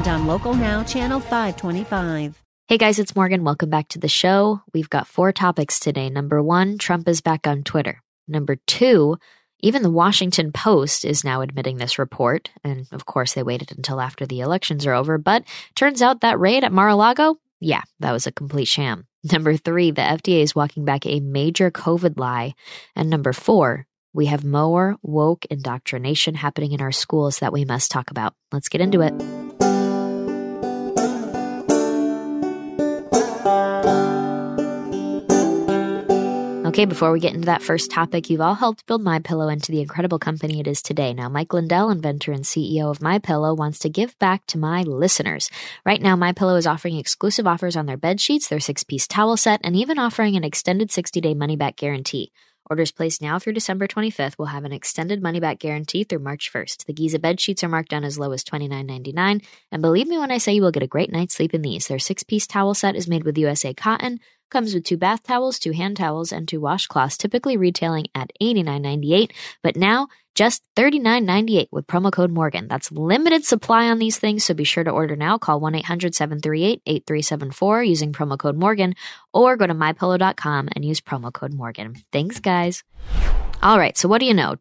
and on Local Now, Channel 525. Hey guys, it's Morgan. Welcome back to the show. We've got four topics today. Number one, Trump is back on Twitter. Number two, even the Washington Post is now admitting this report. And of course, they waited until after the elections are over. But turns out that raid at Mar a Lago, yeah, that was a complete sham. Number three, the FDA is walking back a major COVID lie. And number four, we have more woke indoctrination happening in our schools that we must talk about. Let's get into it. Okay, before we get into that first topic, you've all helped build My Pillow into the incredible company it is today. Now, Mike Lindell, inventor and CEO of My Pillow, wants to give back to my listeners. Right now, My Pillow is offering exclusive offers on their bed sheets, their six-piece towel set, and even offering an extended 60-day money-back guarantee. Orders placed now through December 25th will have an extended money back guarantee through March 1st. The Giza bed sheets are marked down as low as $29.99. And believe me when I say you will get a great night's sleep in these. Their six piece towel set is made with USA cotton, Comes with two bath towels, two hand towels, and two washcloths, typically retailing at $89.98, but now just $39.98 with promo code Morgan. That's limited supply on these things, so be sure to order now. Call 1 800 738 8374 using promo code Morgan or go to mypillow.com and use promo code Morgan. Thanks, guys. All right, so what do you know?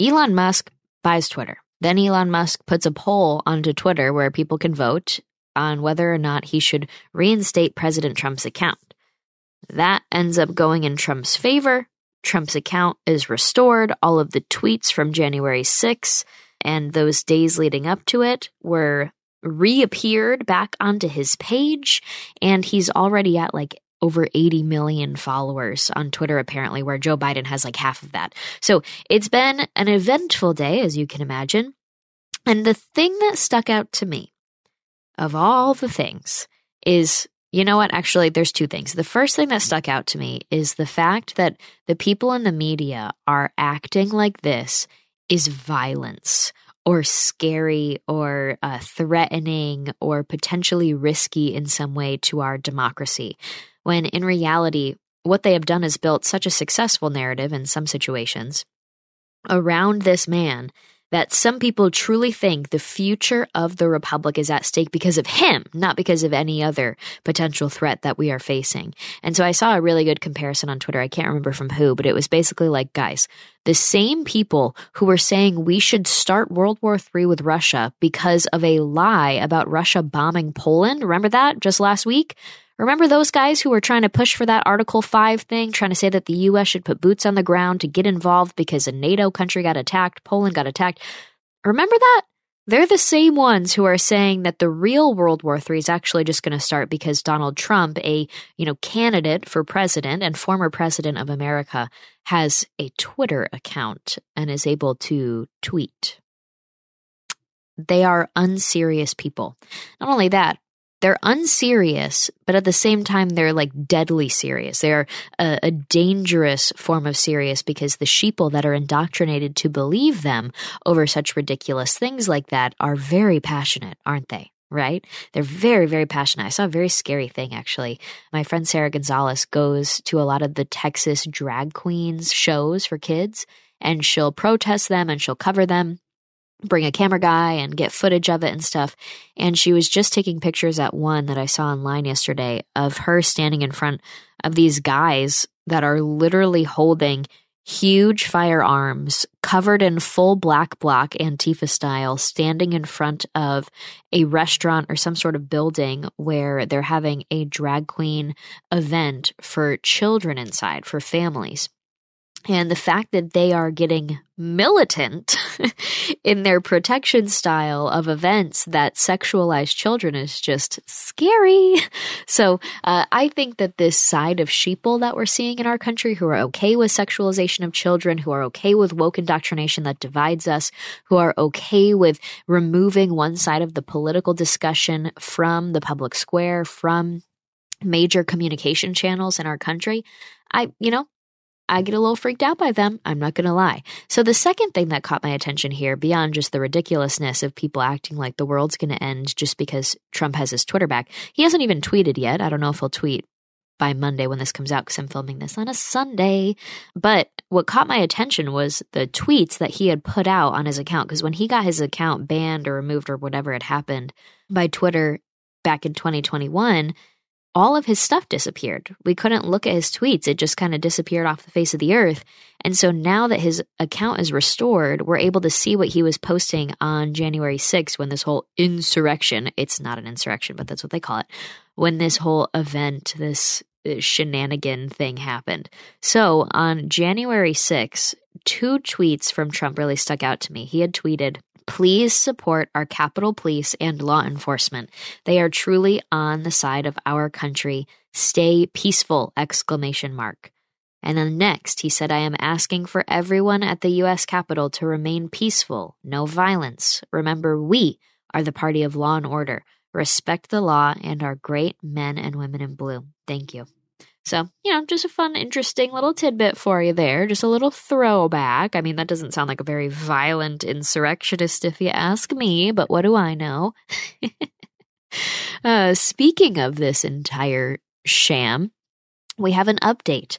Elon Musk buys Twitter. Then Elon Musk puts a poll onto Twitter where people can vote on whether or not he should reinstate President Trump's account. That ends up going in Trump's favor. Trump's account is restored. All of the tweets from January 6 and those days leading up to it were reappeared back onto his page. And he's already at like over 80 million followers on Twitter, apparently, where Joe Biden has like half of that. So it's been an eventful day, as you can imagine. And the thing that stuck out to me, of all the things, is you know what? Actually, there's two things. The first thing that stuck out to me is the fact that the people in the media are acting like this is violence or scary or uh, threatening or potentially risky in some way to our democracy. When in reality, what they have done is built such a successful narrative in some situations around this man that some people truly think the future of the Republic is at stake because of him, not because of any other potential threat that we are facing. And so I saw a really good comparison on Twitter. I can't remember from who, but it was basically like, guys, the same people who were saying we should start World War III with Russia because of a lie about Russia bombing Poland. Remember that just last week? Remember those guys who were trying to push for that Article 5 thing, trying to say that the US should put boots on the ground to get involved because a NATO country got attacked, Poland got attacked? Remember that? They're the same ones who are saying that the real World War III is actually just going to start because Donald Trump, a, you know, candidate for president and former president of America, has a Twitter account and is able to tweet. They are unserious people. Not only that, they're unserious, but at the same time, they're like deadly serious. They're a, a, dangerous form of serious because the sheeple that are indoctrinated to believe them over such ridiculous things like that are very passionate, aren't they? Right? They're very, very passionate. I saw a very scary thing actually. My friend Sara Gonzales goes to a lot of the Texas drag queens shows for kids and she'll protest them and she'll cover them bring a camera guy and get footage of it and stuff. And she was just taking pictures at one that I saw online yesterday of her standing in front of these guys that are literally holding huge firearms covered in full black block Antifa style, standing in front of a restaurant or some sort of building where they're having a drag queen event for children inside, for families. And the fact that they are getting militant in their protection style of events that sexualize children is just scary. So uh, I think that this side of sheeple that we're seeing in our country, who are okay with sexualization of children, who are okay with woke indoctrination that divides us, who are okay with removing one side of the political discussion from the public square, from major communication channels in our country, I, you know, I get a little freaked out by them. I'm not going to lie. So, the second thing that caught my attention here, beyond just the ridiculousness of people acting like the world's going to end just because Trump has his Twitter back, he hasn't even tweeted yet. I don't know if he'll tweet by Monday when this comes out because I'm filming this on a Sunday. But what caught my attention was the tweets that he had put out on his account. Because when he got his account banned or removed or whatever had happened by Twitter back in 2021, all of his stuff disappeared. We couldn't look at his tweets. It just kind of disappeared off the face of the earth. And so now that his account is restored, we're able to see what he was posting on January 6th when this whole insurrection, it's not an insurrection, but that's what they call it, when this whole event, this uh, shenanigan thing happened. So on January 6th, two tweets from Trump really stuck out to me. He had tweeted, Please support our Capitol Police and law enforcement. They are truly on the side of our country. Stay peaceful! Exclamation mark. And then next, he said, I am asking for everyone at the U.S. Capitol to remain peaceful, no violence. Remember, we are the party of law and order. Respect the law and our great men and women in blue. Thank you. So, you know, just a fun, interesting little tidbit for you there. Just a little throwback. I mean, that doesn't sound like a very violent insurrectionist if you ask me, but what do I know? uh, speaking of this entire sham, we have an update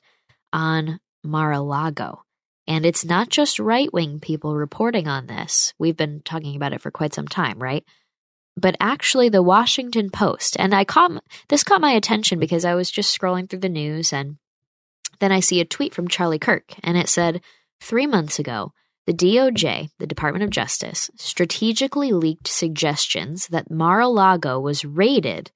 on Mar a Lago. And it's not just right wing people reporting on this. We've been talking about it for quite some time, right? But actually the Washington Post. And I caught this caught my attention because I was just scrolling through the news and then I see a tweet from Charlie Kirk and it said 3 months ago the DOJ, the Department of Justice, strategically leaked suggestions that Mar-a-Lago was raided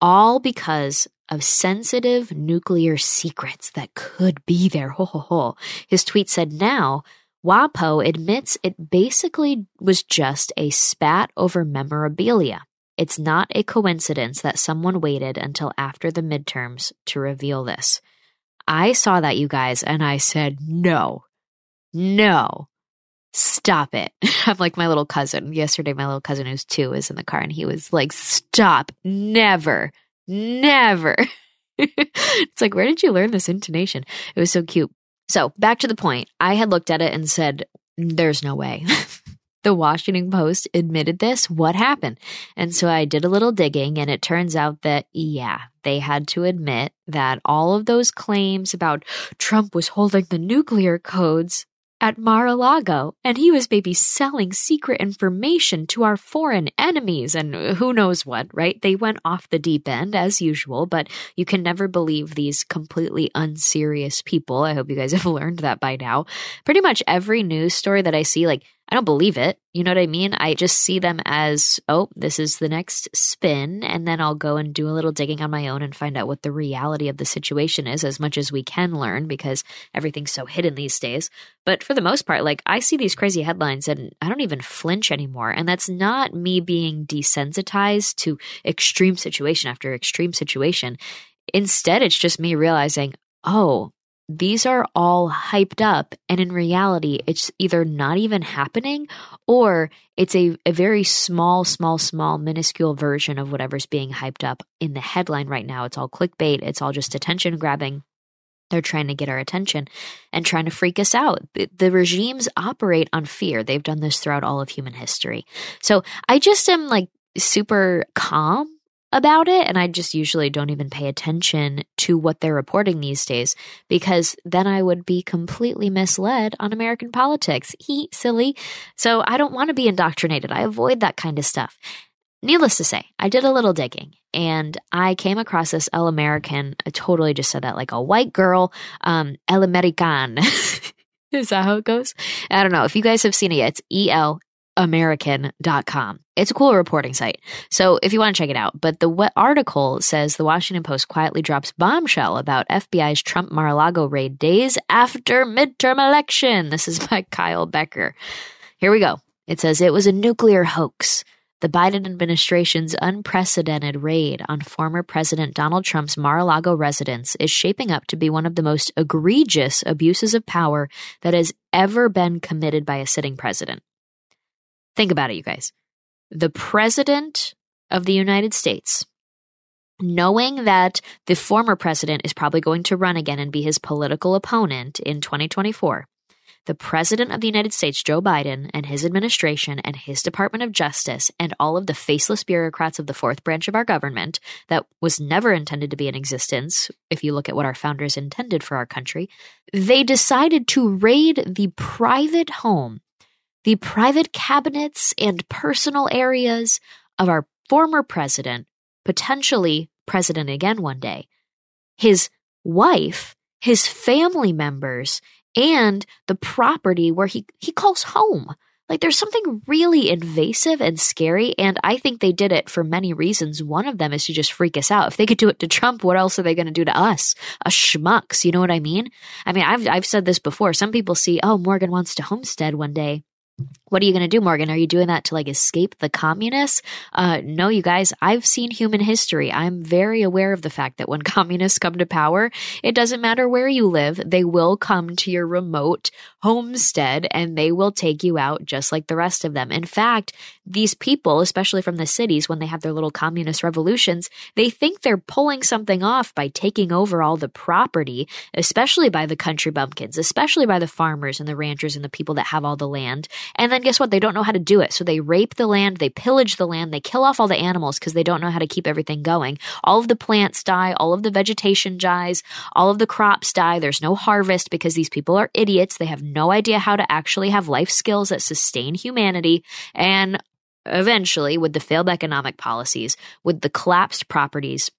all because of sensitive nuclear secrets that could be there. Ho ho ho. His tweet said now WAPO admits it basically was just a spat over memorabilia. It's not a coincidence that someone waited until after the midterms to reveal this. I saw that, you guys, and I said, no, no, stop it. I'm like my little cousin. Yesterday, my little cousin who's two was in the car and he was like, stop, never, never. it's like, where did you learn this intonation? It was so cute. So, back to the point, I had looked at it and said, There's no way. the Washington Post admitted this. What happened? And so I did a little digging, and it turns out that, yeah, they had to admit that all of those claims about Trump was holding the nuclear codes at Mar-a-Lago, and he was maybe selling secret information to our foreign enemies and who knows what, right? They went off the deep end as usual, but you can never believe these completely unserious people. I hope you guys have learned that by now. Pretty much every news story that I see, like, I don't believe it. You know what I mean? I just see them as, oh, this is the next spin. And then I'll go and do a little digging on my own and find out what the reality of the situation is as much as we can learn because everything's so hidden these days. But for the most part, like I see these crazy headlines and I don't even flinch anymore. And that's not me being desensitized to extreme situation after extreme situation. Instead, it's just me realizing, oh, these are all hyped up and in reality it's either not even happening or it's a, a very small small small minuscule version of whatever's being hyped up in the headline right now it's all clickbait it's all just attention grabbing they're trying to get our attention and trying to freak us out. The regimes operate on fear. They've done this throughout all of human history. So I just am like super calm about it. And I just usually don't even pay attention to what they're reporting these days because then I would be completely misled on American politics. He silly. So I don't want to be indoctrinated. I avoid that kind of stuff. Needless to say, I did a little digging and I came across this El American. I totally just said that like a white girl, um, El American. Is that how it goes? I don't know. If you guys have seen it yet, it's E L American.com. It's a cool reporting site. So if you want to check it out, but the article says the Washington Post quietly drops bombshell about FBI's Trump Mar-a-Lago raid days after midterm election. This is by Kyle Becker. Here we go. It says it was a nuclear hoax. The Biden administration's unprecedented raid on former President Donald Trump's Mar a Lago residence is shaping up to be one of the most egregious abuses of power that has ever been committed by a sitting president. Think about it, you guys. The president of the United States, knowing that the former president is probably going to run again and be his political opponent in 2024, the President of the United States, Joe Biden, and his administration and his Department of Justice and all of the faceless bureaucrats of the fourth branch of our government that was never intended to be in existence, if you look at what our founders intended for our country, they decided to raid the private home, the private cabinets and personal areas of our former president, potentially president again one day, his wife, his family members, and the property where he, he calls home. Like there's something really invasive and scary, and I think they did it for many reasons. One of them is to just freak us out. If they could do it to Trump, what else are they going to do to us? A schmucks, you know what I mean? I mean, I've I've said this before. Some people see, oh, Morgan wants to homestead one day what are you going to do, Morgan? Are you doing that to like escape the communists? Uh, no, you guys, I've seen human history. I'm very aware of the fact that when communists come to power, it doesn't matter where you live, they will come to your remote homestead and they will take you out just like the rest of them. In fact, these people, especially from the cities, when they have their little communist revolutions, they think they're pulling something off by taking over all the property, especially by the country bumpkins, especially by the farmers and the ranchers and the people that have all the land. And then guess what? They don't know how to do it. So they rape the land, they pillage the land, they kill off all the animals because they don't know how to keep everything going. All of the plants die, all of the vegetation dies, all of the crops die. There's no harvest because these people are idiots. They have no idea how to actually have life skills that sustain humanity. And eventually, with the failed economic policies, with the collapsed properties,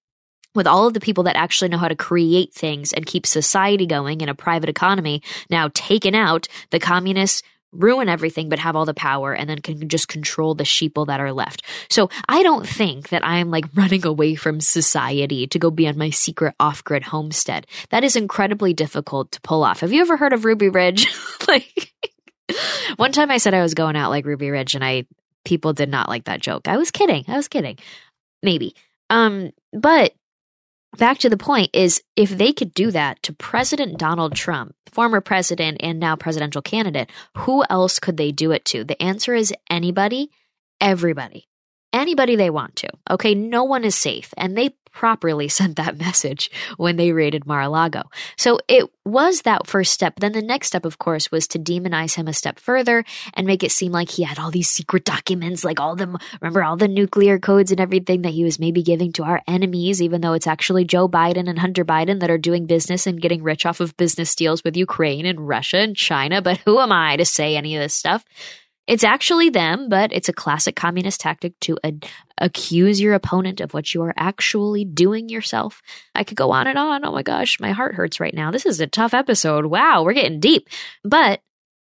with all of the people that actually know how to create things and keep society going in a private economy now taken out, the communists ruin everything but have all the power and then can just control the sheeple that are left. So I don't think that I'm like running away from society to go be on my secret off-grid homestead. That is incredibly difficult to pull off. Have you ever heard of Ruby Ridge? like one time I said I was going out like Ruby Ridge and I people did not like that joke. I was kidding. I was kidding. Maybe. Um but back to the point is if they could do that to President Donald Trump, former president and now presidential candidate, who else could they do it to? The answer is anybody, everybody anybody they want to. Okay, no one is safe. And they properly sent that message when they raided Mar-a-Lago. So it was that first step. Then the next step, of course, was to demonize him a step further and make it seem like he had all these secret documents, like all the, remember all the nuclear codes and everything that he was maybe giving to our enemies, even though it's actually Joe Biden and Hunter Biden that are doing business and getting rich off of business deals with Ukraine and Russia and China. But who am I to say any of this stuff? It's actually them, but it's a classic communist tactic to accuse your opponent of what you are actually doing yourself. I could go on and on. Oh my gosh, my heart hurts right now. This is a tough episode. Wow, we're getting deep. But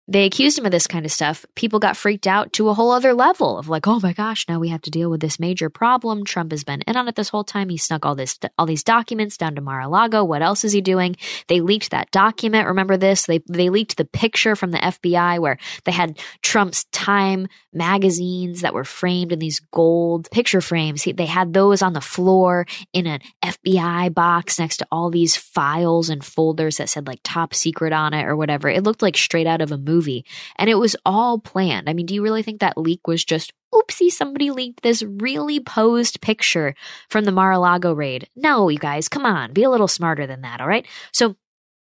they accused him of this kind of stuff. People got freaked out to a whole other level of like, oh my gosh, now we have to deal with this major problem. Trump has been in on it this whole time. He snuck all this, all these documents down to Mar-a-Lago. What else is he doing? They leaked that document. Remember this? They they leaked the picture from the FBI where they had Trump's Time magazines that were framed in these gold picture frames. He, they had those on the floor in an FBI box next to all these files and folders that said like top secret on it or whatever. It looked like straight out of a movie movie. And it was all planned. I mean, do you really think that leak was just, oopsie, somebody leaked this really posed picture from the Mar a Lago raid? No, you guys, come on, be a little smarter than that, all right? So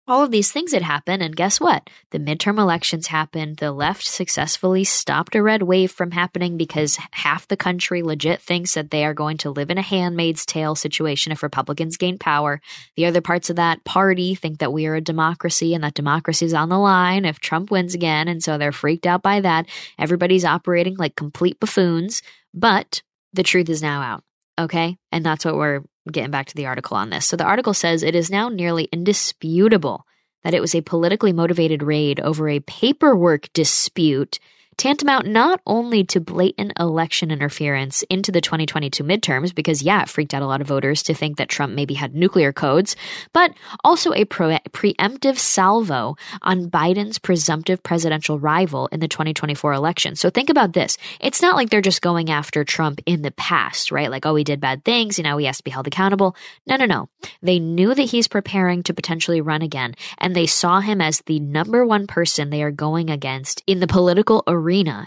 all of these things had happened, and guess what? The midterm elections happened. The left successfully stopped a red wave from happening because half the country legit thinks that they are going to live in a handmaid's tale situation if Republicans gain power. The other parts of that party think that we are a democracy and that democracy is on the line if Trump wins again, and so they're freaked out by that. Everybody's operating like complete buffoons, but the truth is now out. Okay. And that's what we're getting back to the article on this. So the article says it is now nearly indisputable that it was a politically motivated raid over a paperwork dispute tantamount not only to blatant election interference into the 2022 midterms, because yeah, it freaked out a lot of voters to think that Trump maybe had nuclear codes, but also a pre- preemptive salvo on Biden's presumptive presidential rival in the 2024 election. So think about this. It's not like they're just going after Trump in the past, right? Like, oh, he did bad things, you know, he has to be held accountable. No, no, no. They knew that he's preparing to potentially run again, and they saw him as the number one person they are going against in the political arena.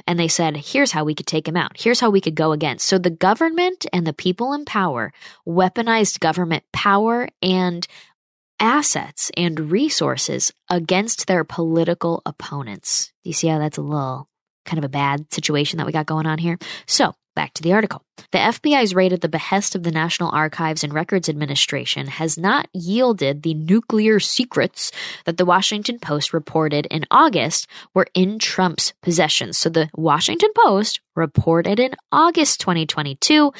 And they said, here's how we could take him out. Here's how we could go against. So the government and the people in power weaponized government power and assets and resources against their political opponents. Do you see how that's a little kind of a bad situation that we got going on here? So, Back to the article. The FBI's raid at the behest of the National Archives and Records Administration has not yielded the nuclear secrets that the Washington Post reported in August were in Trump's possession. So the Washington Post reported in August 2022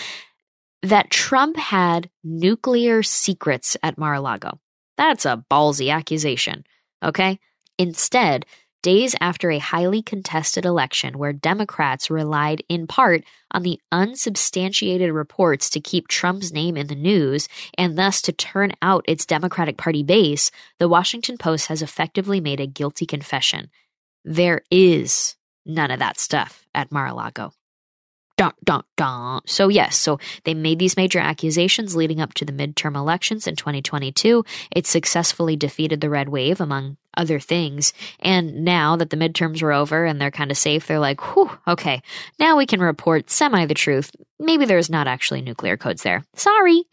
that Trump had nuclear secrets at Mar a Lago. That's a ballsy accusation, okay? Instead, days after a highly contested election where Democrats relied in part on the unsubstantiated reports to keep Trump's name in the news and thus to turn out its Democratic Party base, the Washington Post has effectively made a guilty confession. There is none of that stuff at Mar a Lago. Dun, dun, dun. So, yes, so they made these major accusations leading up to the midterm elections in 2022. It successfully defeated the red wave, among other things. And now that the midterms were over and they're kind of safe, they're like, whew, okay, now we can report semi the truth. Maybe there's not actually nuclear codes there. Sorry.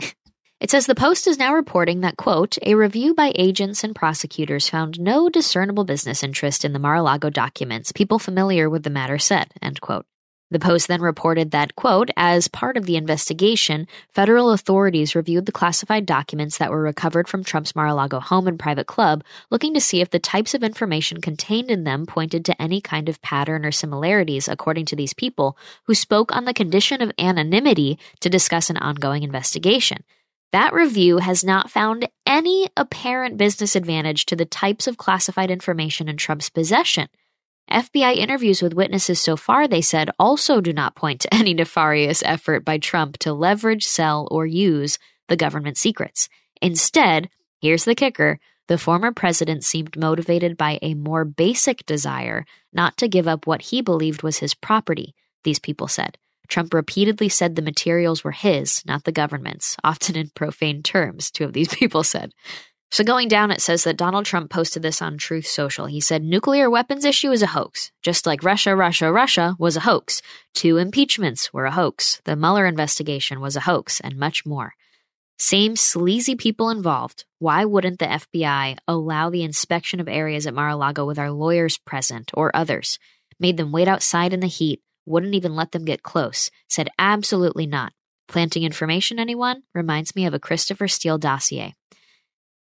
It says the Post is now reporting that, quote, a review by agents and prosecutors found no discernible business interest in the Mar a Lago documents. People familiar with the matter said, end quote. The Post then reported that, quote, as part of the investigation, federal authorities reviewed the classified documents that were recovered from Trump's Mar a Lago home and private club, looking to see if the types of information contained in them pointed to any kind of pattern or similarities, according to these people, who spoke on the condition of anonymity to discuss an ongoing investigation. That review has not found any apparent business advantage to the types of classified information in Trump's possession. FBI interviews with witnesses so far, they said, also do not point to any nefarious effort by Trump to leverage, sell, or use the government secrets. Instead, here's the kicker the former president seemed motivated by a more basic desire not to give up what he believed was his property, these people said. Trump repeatedly said the materials were his, not the government's, often in profane terms, two of these people said. So going down, it says that Donald Trump posted this on Truth Social. He said, nuclear weapons issue is a hoax. Just like Russia, Russia, Russia was a hoax. Two impeachments were a hoax. The Mueller investigation was a hoax and much more. Same sleazy people involved. Why wouldn't the FBI allow the inspection of areas at Mar-a-Lago with our lawyers present or others? Made them wait outside in the heat, wouldn't even let them get close. Said absolutely not. Planting information, anyone? Reminds me of a Christopher Steele dossier.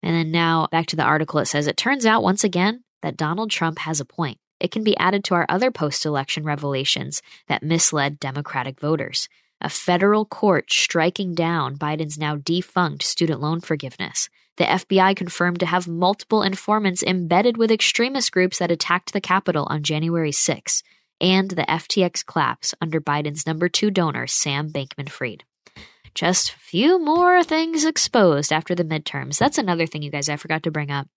And then now back to the article, it says it turns out once again that Donald Trump has a point. It can be added to our other post election revelations that misled Democratic voters. A federal court striking down Biden's now defunct student loan forgiveness. The FBI confirmed to have multiple informants embedded with extremist groups that attacked the Capitol on January 6, and the FTX collapse under Biden's number two donor, Sam Bankman Fried. Just a few more things exposed after the midterms. That's another thing, you guys, I forgot to bring up.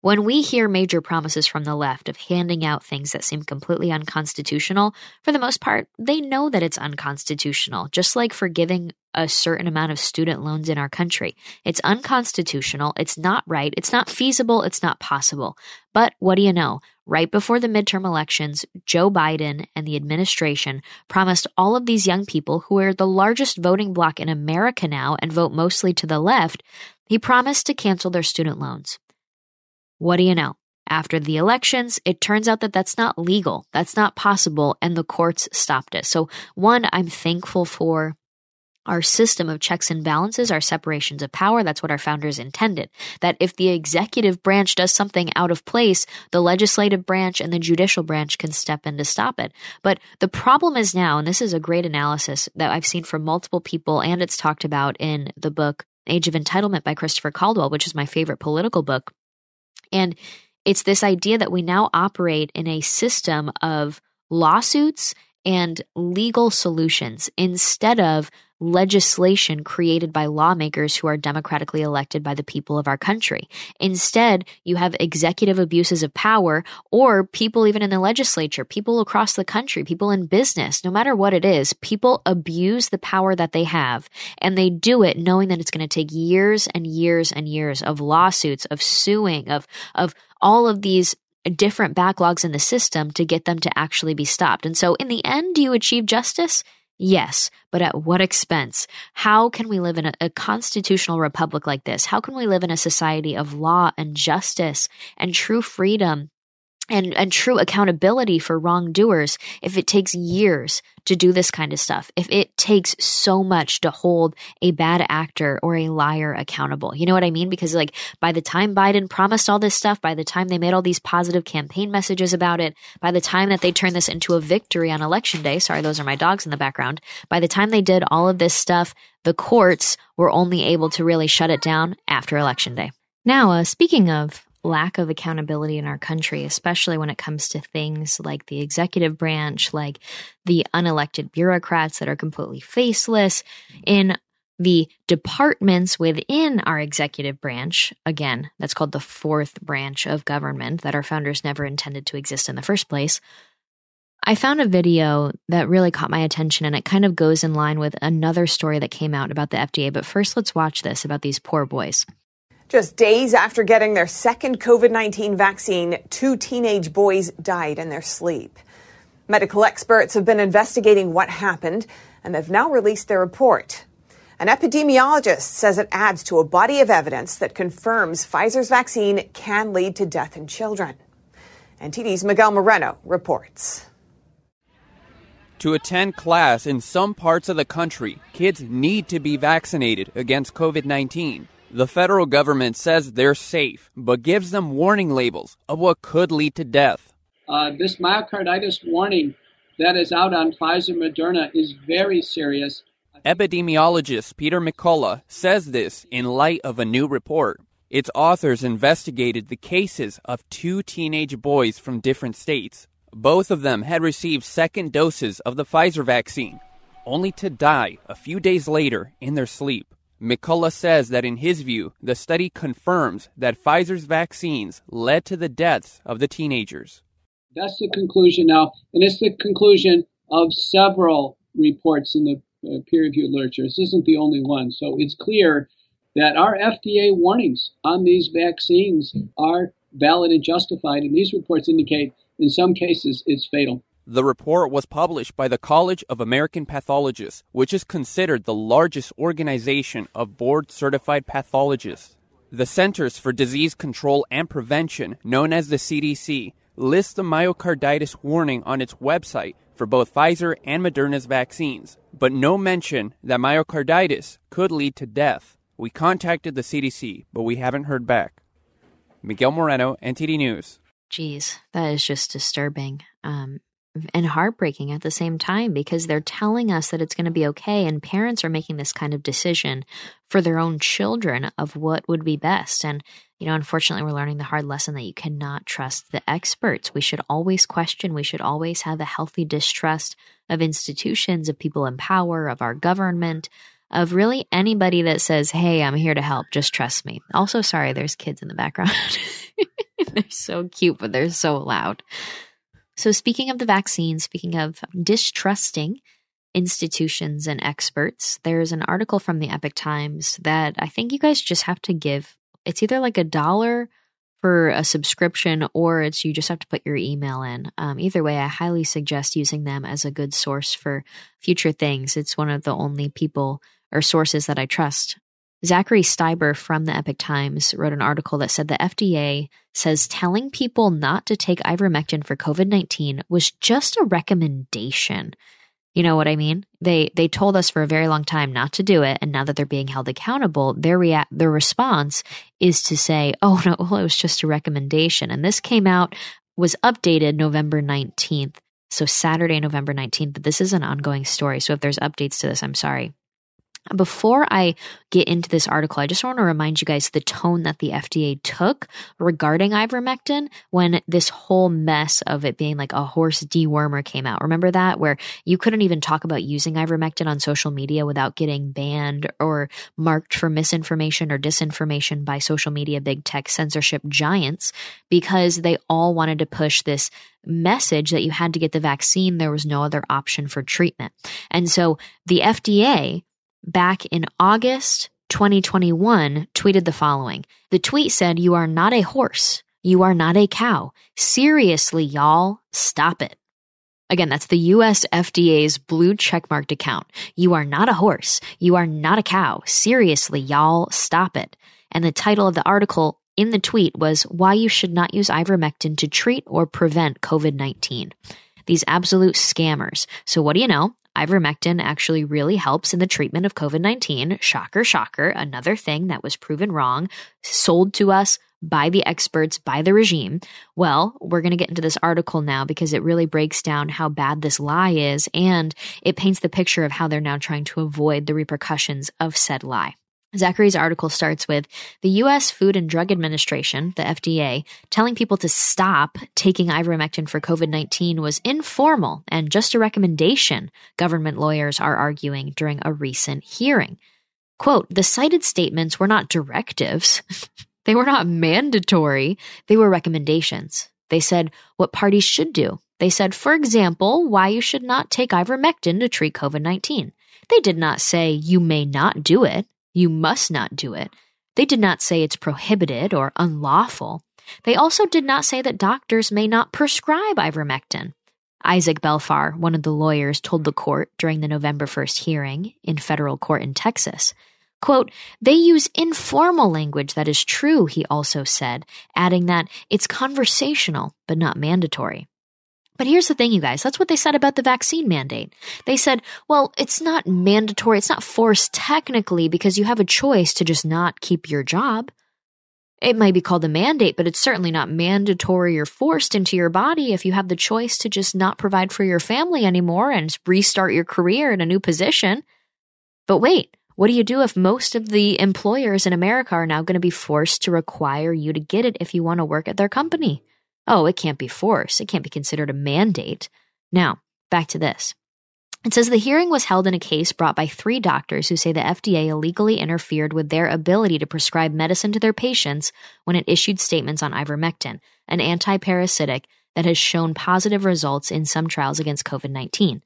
When we hear major promises from the left of handing out things that seem completely unconstitutional, for the most part, they know that it's unconstitutional, just like forgiving a certain amount of student loans in our country. It's unconstitutional, it's not right, it's not feasible, it's not possible. But what do you know? Right before the midterm elections, Joe Biden and the administration promised all of these young people who are the largest voting bloc in America now and vote mostly to the left, he promised to cancel their student loans. What do you know? After the elections, it turns out that that's not legal. That's not possible. And the courts stopped it. So, one, I'm thankful for our system of checks and balances, our separations of power. That's what our founders intended. That if the executive branch does something out of place, the legislative branch and the judicial branch can step in to stop it. But the problem is now, and this is a great analysis that I've seen from multiple people, and it's talked about in the book Age of Entitlement by Christopher Caldwell, which is my favorite political book and it's this idea that we now operate in a system of lawsuits and legal solutions instead of legislation created by lawmakers who are democratically elected by the people of our country. Instead, you have executive abuses of power or people even in the legislature, people across the country, people in business, no matter what it is, people abuse the power that they have and they do it knowing that it's going to take years and years and years of lawsuits, of suing, of of all of these different backlogs in the system to get them to actually be stopped. And so in the end, do you achieve justice? Yes, but at what expense? How can we live in a, a, constitutional republic like this? How can we live in a society of law and justice and true freedom and, and true accountability for wrongdoers if it takes years to do this kind of stuff, if it takes so much to hold a bad actor or a liar accountable. You know what I mean? Because like by the time Biden promised all this stuff, by the time they made all these positive campaign messages about it, by the time that they turned this into a victory on election day, sorry, those are my dogs in the background. By the time they did all of this stuff, the courts were only able to really shut it down after election day. Now, uh, speaking of lack of accountability in our country, especially when it comes to things like the executive branch, like the unelected bureaucrats that are completely faceless, in the departments within our executive branch, again, that's called the fourth branch of government that our founders never intended to exist in the first place. I found a video that really caught my attention and it kind of goes in line with another story that came out about the FDA. But first, let's watch this about these poor boys. Just days after getting their second COVID 19 vaccine, two teenage boys died in their sleep. Medical experts have been investigating what happened, and they've now released their report. An epidemiologist says it adds to a body of evidence that confirms Pfizer's vaccine can lead to death in children. NTD's Miguel Moreno reports. To attend class in some parts of the country, kids need to be vaccinated against COVID 19. The federal government says they're safe, but gives them warning labels of what could lead to death. Uh, this myocarditis warning that is out on Pfizer Moderna is very serious. Epidemiologist Peter McCullough says this in light of a new report. Its authors investigated the cases of two teenage boys from different states. Both of them had received second doses of the Pfizer vaccine, only to die a few days later in their sleep. McCullough says that in his view, the study confirms that Pfizer's vaccines led to the deaths of the teenagers. That's the conclusion now, and it's the conclusion of several reports in the uh, peer reviewed literature. This isn't the only one. So it's clear that our FDA warnings on these vaccines are valid and justified, and these reports indicate in some cases it's fatal. The report was published by the College of American Pathologists, which is considered the largest organization of board certified pathologists. The Centers for Disease Control and Prevention, known as the CDC, lists the myocarditis warning on its website for both Pfizer and Moderna's vaccines, but no mention that myocarditis could lead to death. We contacted the CDC, but we haven't heard back. Miguel Moreno, NTD News. Geez, that is just disturbing. Um, and heartbreaking at the same time because they're telling us that it's going to be okay and parents are making this kind of decision for their own children of what would be best. And you know unfortunately we're learning the hard lesson that you cannot trust the experts. We should always question. We should always have a healthy distrust of institutions of people in power of our government of really anybody that says hey i'm here to help. Just trust me. Also sorry there's kids in the background. They're so cute but they're so loud so, speaking of the vaccine, speaking of distrusting institutions and experts, there's an article from the Epoch Times that I think you guys just have to give. It's either like a dollar for a subscription or it's you just have to put your email in. Um, either way, I highly suggest using them as a good source for future things. It's one of the only people or sources that I trust Zachary Stieber from the Epoch Times wrote an article that said the FDA says telling people not to take ivermectin for COVID 19 was just a recommendation. You know what I mean? They they told us for a very long time not to do it, and now that they're being held accountable, their rea- their response is to say, "Oh no, well, it was just a recommendation." And this came out was updated November nineteenth, so Saturday, November nineteenth. But this is an ongoing story, so if there's updates to this, I'm sorry. Before I get into this article, I just want to remind you guys the tone that the FDA took regarding ivermectin when this whole mess of it being like a horse dewormer came out. Remember that? Where you couldn't even talk about using ivermectin on social media without getting banned or marked for misinformation or disinformation by social media big tech censorship giants because they all wanted to push this message that you had to get the vaccine. There was no other option for treatment. And so the FDA back in August 2021 tweeted the following. The tweet said, You are not a horse. You are not a cow. Seriously, y'all, stop it. Again, that's the US FDA's blue checkmarked account. You are not a horse. You are not a cow. Seriously, y'all, stop it. And the title of the article in the tweet was Why You Should Not Use Ivermectin to Treat or Prevent COVID 19. These absolute scammers. So, what do you know? Ivermectin actually really helps in the treatment of COVID 19. Shocker, shocker. Another thing that was proven wrong, sold to us by the experts, by the regime. Well, we're going to get into this article now because it really breaks down how bad this lie is and it paints the picture of how they're now trying to avoid the repercussions of said lie. Zachary's article starts with the U.S. Food and Drug Administration, the FDA, telling people to stop taking ivermectin for COVID 19 was informal and just a recommendation, government lawyers are arguing during a recent hearing. Quote, the cited statements were not directives, they were not mandatory, they were recommendations. They said what parties should do. They said, for example, why you should not take ivermectin to treat COVID 19. They did not say you may not do it. You must not do it. They did not say it's prohibited or unlawful. They also did not say that doctors may not prescribe ivermectin. Isaac Belfer, one of the lawyers, told the court during the November 1st hearing in federal court in Texas. Quote, they use informal language that is true, he also said, adding that it's conversational but not mandatory. But here's the thing, you guys. That's what they said about the vaccine mandate. They said, well, it's not mandatory. It's not forced technically because you have a choice to just not keep your job. It might be called a mandate, but it's certainly not mandatory or forced into your body if you have the choice to just not provide for your family anymore and restart your career in a new position. But wait, what do you do if most of the employers in America are now going to be forced to require you to get it if you want to work at their company? Oh, it can't be force. It can't be considered a mandate. Now, back to this. It says the hearing was held in a case brought by three doctors who say the FDA illegally interfered with their ability to prescribe medicine to their patients when it issued statements on ivermectin, an antiparasitic that has shown positive results in some trials against COVID 19.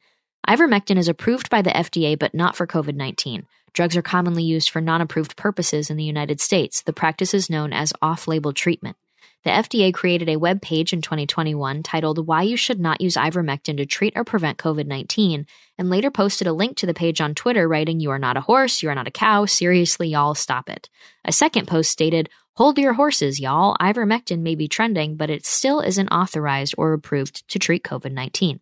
Ivermectin is approved by the FDA but not for COVID 19. Drugs are commonly used for non approved purposes in the United States. The practice is known as off label treatment. The FDA created a web page in 2021 titled Why You Should Not Use Ivermectin to Treat or Prevent COVID 19, and later posted a link to the page on Twitter writing, You are not a horse, you are not a cow, seriously, y'all, stop it. A second post stated, Hold your horses, y'all. Ivermectin may be trending, but it still isn't authorized or approved to treat COVID 19.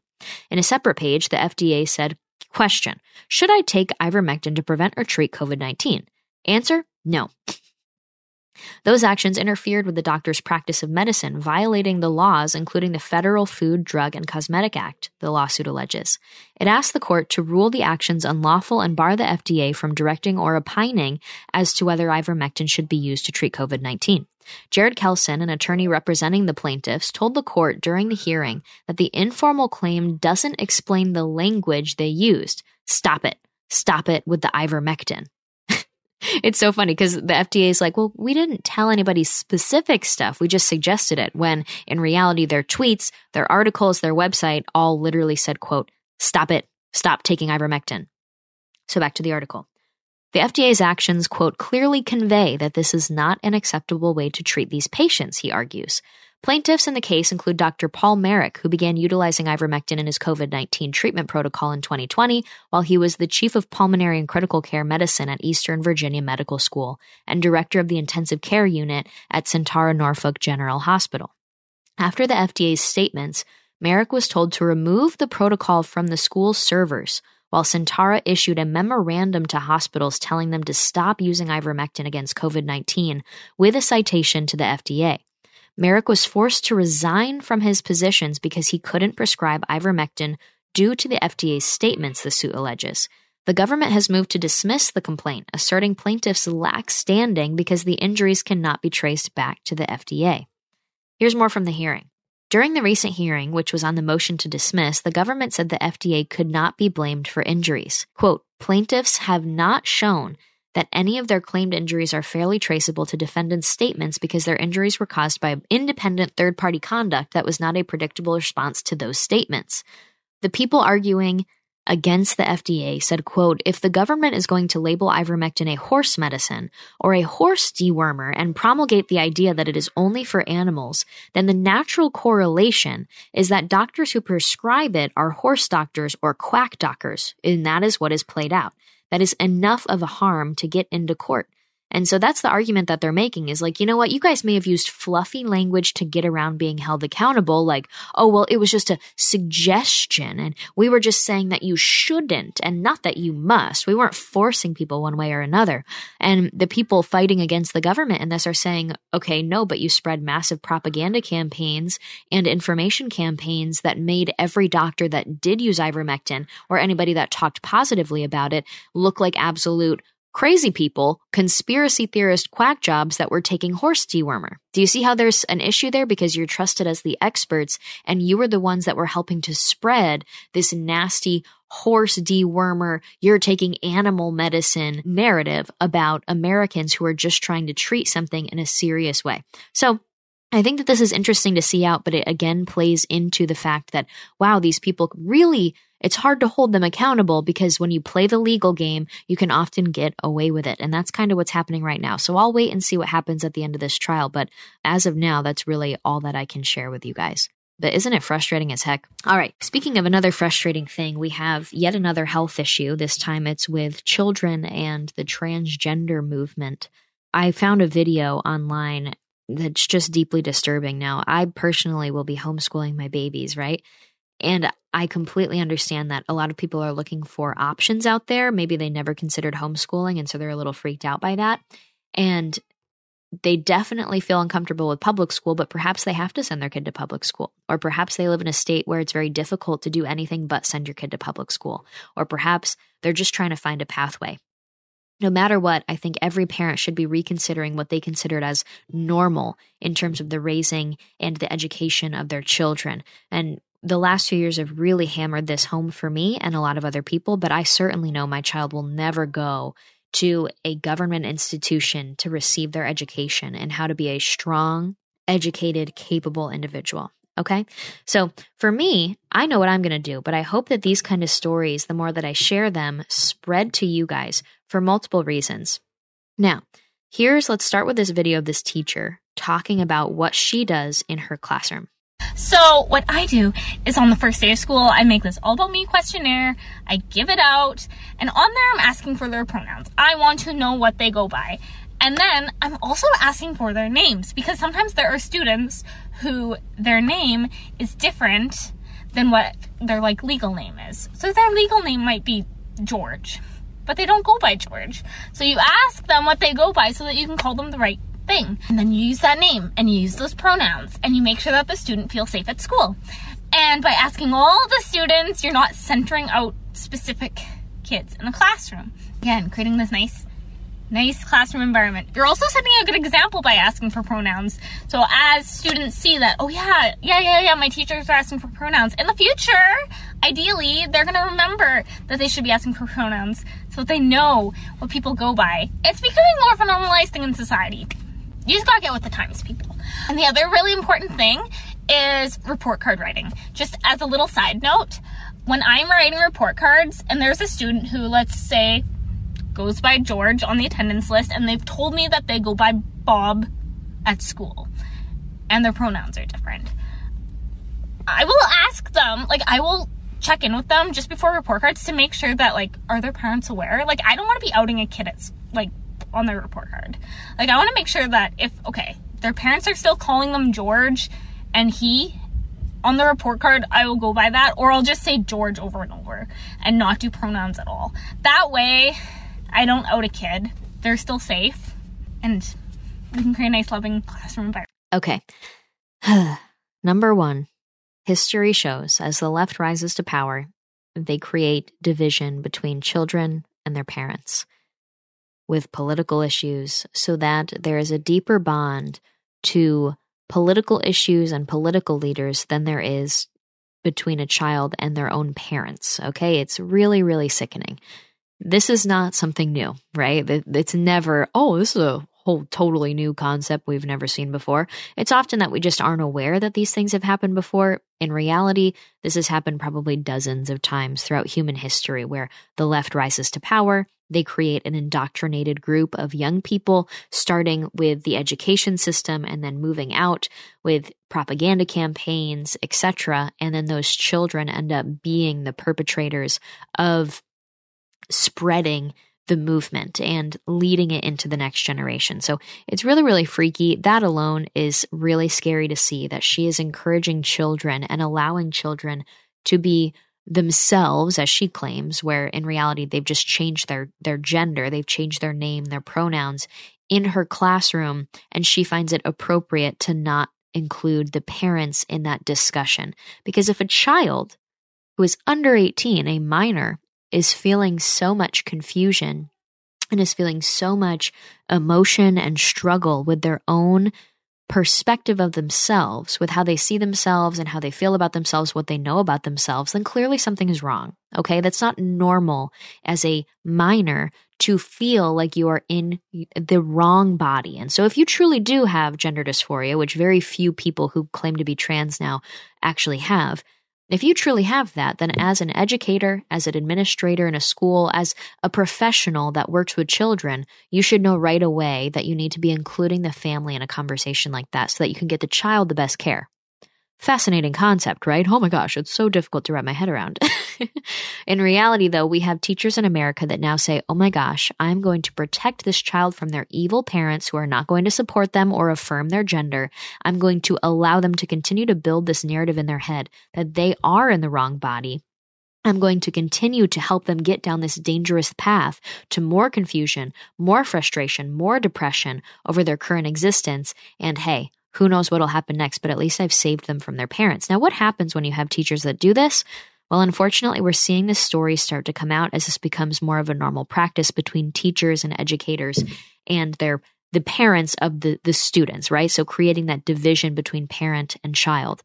In a separate page, the FDA said, Question Should I take ivermectin to prevent or treat COVID 19? Answer No. Those actions interfered with the doctor's practice of medicine, violating the laws, including the Federal Food, Drug, and Cosmetic Act, the lawsuit alleges. It asked the court to rule the actions unlawful and bar the FDA from directing or opining as to whether ivermectin should be used to treat COVID 19. Jared Kelson, an attorney representing the plaintiffs, told the court during the hearing that the informal claim doesn't explain the language they used. Stop it. Stop it with the ivermectin it's so funny because the FDA is like, well, we didn't tell anybody specific stuff. We just suggested it. When in reality, their tweets, their articles, their website all literally said, quote, stop it. Stop taking ivermectin. So back to the article. The FDA's actions, quote, clearly convey that this is not an acceptable way to treat these patients, he argues. Plaintiffs in the case include Dr. Paul Marik, who began utilizing ivermectin in his COVID 19 treatment protocol in 2020 while he was the chief of pulmonary and critical care medicine at Eastern Virginia Medical School and director of the intensive care unit at Sentara Norfolk General Hospital. After the FDA's statements, Marik was told to remove the protocol from the school's servers, while Sentara issued a memorandum to hospitals telling them to stop using ivermectin against COVID 19 with a citation to the FDA. Marik was forced to resign from his positions because he couldn't prescribe ivermectin due to the FDA's statements, the suit alleges. the government has moved to dismiss the complaint, asserting plaintiffs lack standing because the injuries cannot be traced back to the FDA. Here's more from the hearing. During the recent hearing, which was on the motion to dismiss, the government said the FDA could not be blamed for injuries. Quote, plaintiffs have not shown that any of their claimed injuries are fairly traceable to defendants' statements because their injuries were caused by independent third party conduct that was not a predictable response to those statements. The people arguing against the FDA said, quote, if the government is going to label ivermectin a horse medicine or a horse dewormer and promulgate the idea that it is only for animals, then the natural correlation is that doctors who prescribe it are horse doctors or quack doctors, and that is what is played out. That is enough of a harm to get into court. And so that's the argument that they're making is like, you know what? You guys may have used fluffy language to get around being held accountable. Like, oh, well, it was just a suggestion. And we were just saying that you shouldn't and not that you must. We weren't forcing people one way or another. And the people fighting against the government in this are saying, okay, no, but you spread massive propaganda campaigns and information campaigns that made every doctor that did use ivermectin or anybody that talked positively about it look like absolute crazy people, conspiracy theorist quack jobs that were taking horse dewormer. Do you see how there's an issue there? Because you're trusted as the experts and you were the ones that were helping to spread this nasty horse dewormer, you're taking animal medicine narrative about Americans who are just trying to treat something in a serious way. So I think that this is interesting to see out, but it again plays into the fact that, wow, these people really it's hard to hold them accountable because when you play the legal game, you can often get away with it. And that's kind of what's happening right now. So I'll wait and see what happens at the end of this trial. But as of now, that's really all that I can share with you guys. But isn't it frustrating as heck? All right. Speaking of another frustrating thing, we have yet another health issue. This time it's with children and the transgender movement. I found a video online that's just deeply disturbing. Now, I personally will be homeschooling my babies, right? And I completely understand that a lot of people are looking for options out there. Maybe they never considered homeschooling, and so they're a little freaked out by that. And they definitely feel uncomfortable with public school, but perhaps they have to send their kid to public school. Or perhaps they live in a state where it's very difficult to do anything but send your kid to public school. Or perhaps they're just trying to find a pathway. No matter what, I think every parent should be reconsidering what they considered as normal in terms of the raising and the education of their children. And the last few years have really hammered this home for me and a lot of other people, but I certainly know my child will never go to a government institution to receive their education and how to be a strong, educated, capable individual. Okay. So for me, I know what I'm going to do, but I hope that these kind of stories, the more that I share them, spread to you guys for multiple reasons. Now, here's let's start with this video of this teacher talking about what she does in her classroom. So what I do is on the first day of school, I make this all about me questionnaire. I give it out and on there I'm asking for their pronouns. I want to know what they go by. And then I'm also asking for their names because sometimes there are students who their name is different than what their like legal name is. So their legal name might be George, but they don't go by George. So you ask them what they go by so that you can call them the right thing. And then you use that name and you use those pronouns and you make sure that the student feels safe at school. And by asking all the students, you're not centering out specific kids in the classroom. Again, creating this nice nice classroom environment. You're also setting a good example by asking for pronouns. So as students see that, oh yeah, yeah, yeah, yeah, my teachers are asking for pronouns. In the future, ideally, they're gonna remember that they should be asking for pronouns so that they know what people go by. It's becoming more of a normalized thing in society. You just gotta get with the times, people. And the other really important thing is report card writing. Just as a little side note, when I'm writing report cards and there's a student who, let's say, goes by George on the attendance list and they've told me that they go by Bob at school and their pronouns are different, I will ask them, like, I will check in with them just before report cards to make sure that, like, are their parents aware? Like, I don't want to be outing a kid at, like, on their report card. Like, I want to make sure that if, okay, their parents are still calling them George and he on the report card, I will go by that, or I'll just say George over and over and not do pronouns at all. That way, I don't out a kid. They're still safe, and we can create a nice, loving classroom environment. Okay. Number one, history shows as the left rises to power, they create division between children and their parents with political issues so that there is a deeper bond to political issues and political leaders than there is between a child and their own parents. Okay. It's really, really sickening. This is not something new, right? It's never, oh, this is a whole totally new concept we've never seen before. It's often that we just aren't aware that these things have happened before. In reality, this has happened probably dozens of times throughout human history where the left rises to power. They create an indoctrinated group of young people, starting with the education system and then moving out with propaganda campaigns, etc. And then those children end up being the perpetrators of spreading the movement and leading it into the next generation. So it's really, really freaky. That alone is really scary to see that she is encouraging children and allowing children to be themselves as she claims where in reality they've just changed their their gender they've changed their name their pronouns in her classroom and she finds it appropriate to not include the parents in that discussion. Because if a child who is under 18 a minor is feeling so much confusion and is feeling so much emotion and struggle with their own perspective of themselves, with how they see themselves and how they feel about themselves, what they know about themselves, then clearly something is wrong. Okay. That's not normal as a minor to feel like you are in the wrong body. And so if you truly do have gender dysphoria, which very few people who claim to be trans now actually have, if you truly have that, then mm-hmm. as an educator, as an administrator in a school, as a professional that works with children, you should know right away that you need to be including the family in a conversation like that so that you can get the child the best care. Fascinating concept, right? Oh my gosh, it's so difficult to wrap my head around. in reality, though, we have teachers in America that now say, oh my gosh, I'm going to protect this child from their evil parents who are not going to support them or affirm their gender. I'm going to allow them to continue to build this narrative in their head that they are in the wrong body I'm going to continue to help them get down this dangerous path to more confusion, more frustration, more depression over their current existence. And hey, who knows what'll happen next, but at least I've saved them from their parents. Now, what happens when you have teachers that do this? Well, unfortunately, we're seeing this story start to come out as this becomes more of a normal practice between teachers and educators and their the parents of the, the students, right? So creating that division between parent and child.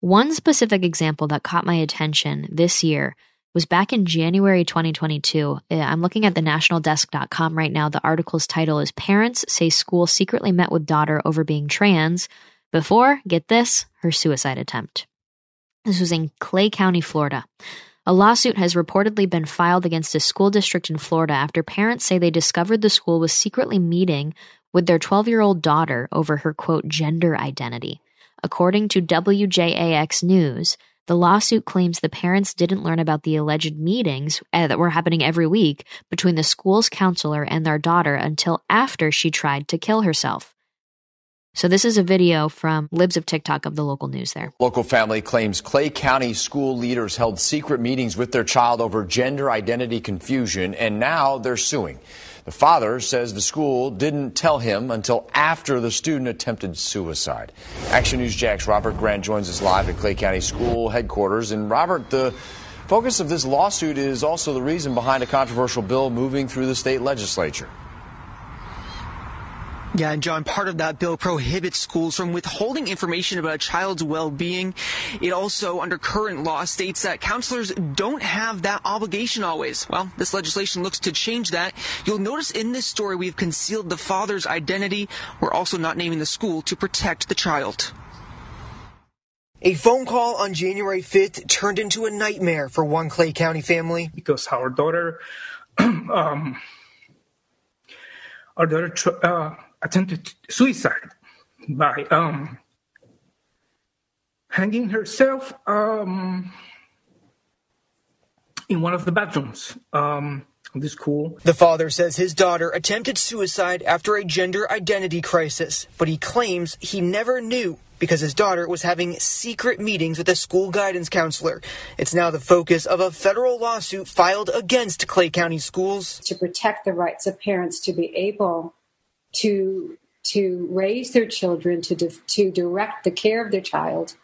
One specific example that caught my attention this year was back in January 2022. Uh, I'm looking at the nationaldesk.com right now. The article's title is Parents Say School Secretly Met with Daughter Over Being Trans before, get this, her suicide attempt. This was in Clay County, Florida. A lawsuit has reportedly been filed against a school district in Florida after parents say they discovered the school was secretly meeting with their 12 year old daughter over her quote gender identity. According to WJAX News, the lawsuit claims the parents didn't learn about the alleged meetings uh, that were happening every week between the school's counselor and their daughter until after she tried to kill herself. So this is a video from Libs of TikTok of the local news there. Local family claims Clay County school leaders held secret meetings with their child over gender identity confusion, and now they're suing. The father says the school didn't tell him until after the student attempted suicide. Action News Jax Robert Grant joins us live at Clay County School headquarters. And Robert, the focus of this lawsuit is also the reason behind a controversial bill moving through the state legislature. Yeah, and John, part of that bill prohibits schools from withholding information about a child's well-being. It also, under current law, states that counselors don't have that obligation always. Well, this legislation looks to change that. You'll notice in this story we've concealed the father's identity. We're also not naming the school to protect the child. A phone call on January 5th turned into a nightmare for one Clay County family. Because our daughter, um, our daughter uh, attempted suicide by um, hanging herself um, in one of the bathrooms um, of the school. The father says his daughter attempted suicide after a gender identity crisis, but he claims he never knew because his daughter was having secret meetings with a school guidance counselor. It's now the focus of a federal lawsuit filed against Clay County schools. To protect the rights of parents to be able to to raise their children to to direct the care of their child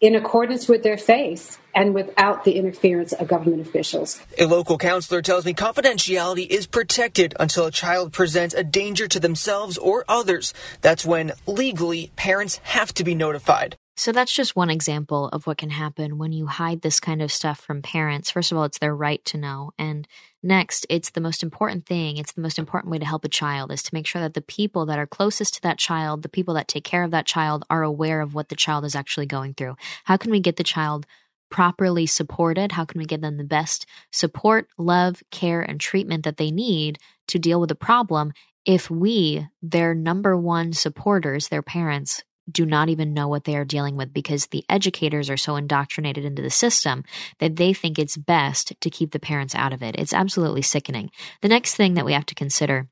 in accordance with their faith and without the interference of government officials. A local counselor tells me confidentiality is protected until a child presents a danger to themselves or others. That's when legally parents have to be notified. So that's just one example of what can happen when you hide this kind of stuff from parents. First of all, it's their right to know. And next, it's the most important thing. It's the most important way to help a child is to make sure that the people that are closest to that child, the people that take care of that child, are aware of what the child is actually going through. How can we get the child properly supported? How can we give them the best support, love, care, and treatment that they need to deal with the problem if we, their number one supporters, their parents, do not even know what they are dealing with because the educators are so indoctrinated into the system that they think it's best to keep the parents out of it. It's absolutely sickening. The next thing that we have to consider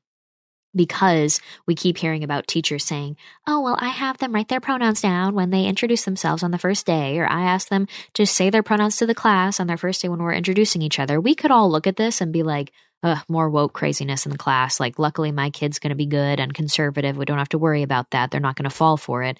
because we keep hearing about teachers saying, Oh, well, I have them write their pronouns down when they introduce themselves on the first day, or I ask them to say their pronouns to the class on their first day when we're introducing each other. We could all look at this and be like, Ugh, more woke craziness in the class. Like, luckily, my kid's going to be good and conservative. We don't have to worry about that. They're not going to fall for it.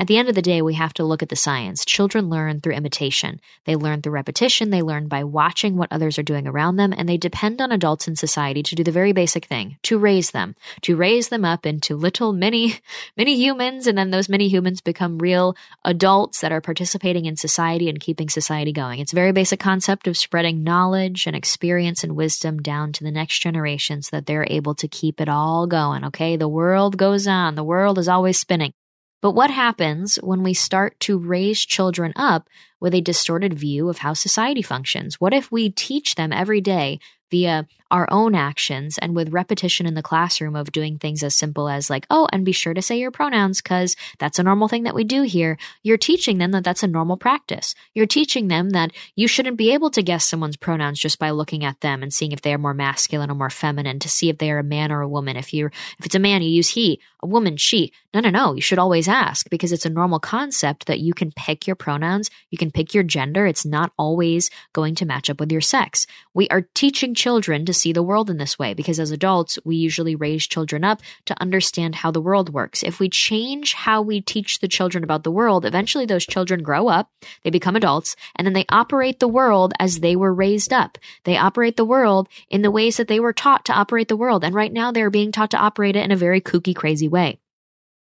At the end of the day, we have to look at the science. Children learn through imitation. They learn through repetition. They learn by watching what others are doing around them, and they depend on adults in society to do the very basic thing, to raise them, to raise them up into little mini, mini humans, and then those mini humans become real adults that are participating in society and keeping society going. It's a very basic concept of spreading knowledge and experience and wisdom down to the next generation so that they're able to keep it all going. Okay. The world goes on. The world is always spinning. But what happens when we start to raise children up with a distorted view of how society functions? What if we teach them every day via our own actions and with repetition in the classroom of doing things as simple as like, oh, and be sure to say your pronouns because that's a normal thing that we do here. You're teaching them that that's a normal practice. You're teaching them that you shouldn't be able to guess someone's pronouns just by looking at them and seeing if they are more masculine or more feminine to see if they are a man or a woman. If you're, if it's a man, you use he, a woman, she. No, no, no. You should always ask because it's a normal concept that you can pick your pronouns. You can pick your gender. It's not always going to match up with your sex. We are teaching children to see the world in this way because as adults, we usually raise children up to understand how the world works. If we change how we teach the children about the world, eventually those children grow up, they become adults, and then they operate the world as they were raised up. They operate the world in the ways that they were taught to operate the world. And right now they're being taught to operate it in a very kooky, crazy way.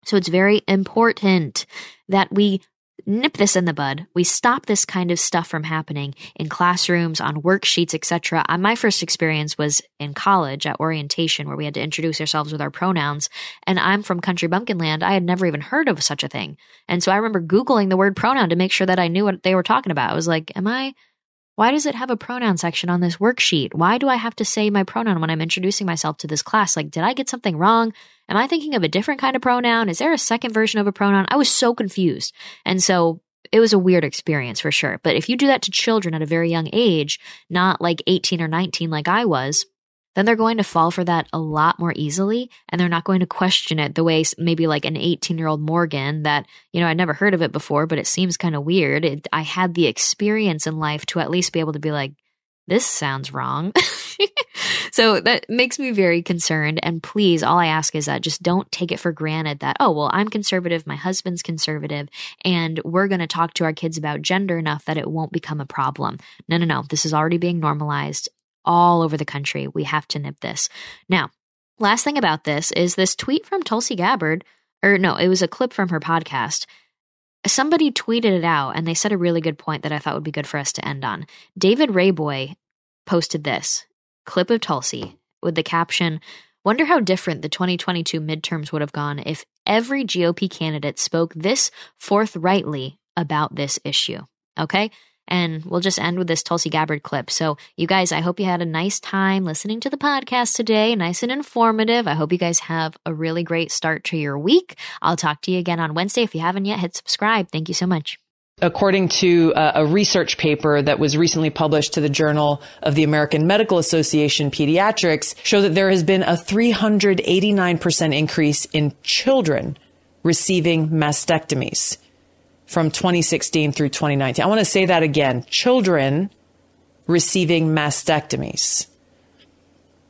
So it's very important that we nip this in the bud. We stop this kind of stuff from happening in classrooms, on worksheets, etc. Uh, my first experience was in college at orientation where we had to introduce ourselves with our pronouns. And I'm from country bumpkin land. I had never even heard of such a thing. And so I remember Googling the word pronoun to make sure that I knew what they were talking about. I was like, am I why does it have a pronoun section on this worksheet? Why do I have to say my pronoun when I'm introducing myself to this class? Like, did I get something wrong? Am I thinking of a different kind of pronoun? Is there a second version of a pronoun? I was so confused. And so it was a weird experience for sure. But if you do that to children at a very young age, not like 18 or 19 like I was, then they're going to fall for that a lot more easily and they're not going to question it the way maybe like an 18 year old Morgan that, you know, I'd never heard of it before, but it seems kind of weird. It, I had the experience in life to at least be able to be like, this sounds wrong. so that makes me very concerned. And please, all I ask is that just don't take it for granted that, oh, well, I'm conservative, my husband's conservative, and we're going to talk to our kids about gender enough that it won't become a problem. No, no, no. This is already being normalized all over the country. We have to nip this. Now, last thing about this is this tweet from Tulsi Gabbard, or no, it was a clip from her podcast. Somebody tweeted it out and they said a really good point that I thought would be good for us to end on. David Rayboy posted this clip of Tulsi with the caption, Wonder how different the 2022 midterms would have gone if every GOP candidate spoke this forthrightly about this issue. Okay? And we'll just end with this Tulsi Gabbard clip. So, you guys, I hope you had a nice time listening to the podcast today, nice and informative. I hope you guys have a really great start to your week. I'll talk to you again on Wednesday. If you haven't yet, hit subscribe. Thank you so much. According to uh, a research paper that was recently published to the Journal of the American Medical Association Pediatrics, show that there has been a 389% increase in children receiving mastectomies from 2016 through 2019. I want to say that again. Children receiving mastectomies.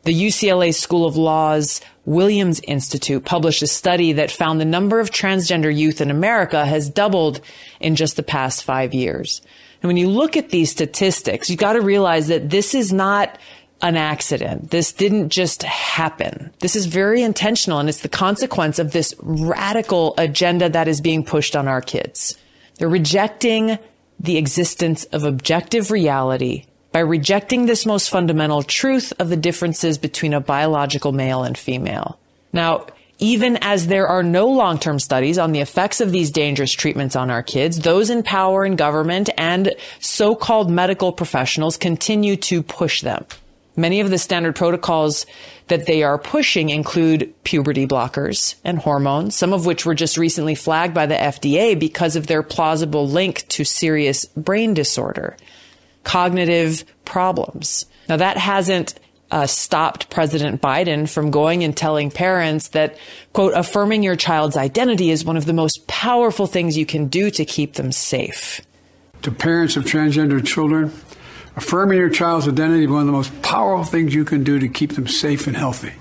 The UCLA School of Law's Williams Institute published a study that found the number of transgender youth in America has doubled in just the past five years. And when you look at these statistics, you've got to realize that this is not an accident. This didn't just happen. This is very intentional and it's the consequence of this radical agenda that is being pushed on our kids. They're rejecting the existence of objective reality by rejecting this most fundamental truth of the differences between a biological male and female. Now, even as there are no long-term studies on the effects of these dangerous treatments on our kids, those in power in government and so-called medical professionals continue to push them. Many of the standard protocols that they are pushing include puberty blockers and hormones, some of which were just recently flagged by the FDA because of their plausible link to serious brain disorder, cognitive problems. Now that hasn't uh, stopped President Biden from going and telling parents that, quote, affirming your child's identity is one of the most powerful things you can do to keep them safe. To parents of transgender children, Affirming your child's identity is one of the most powerful things you can do to keep them safe and healthy.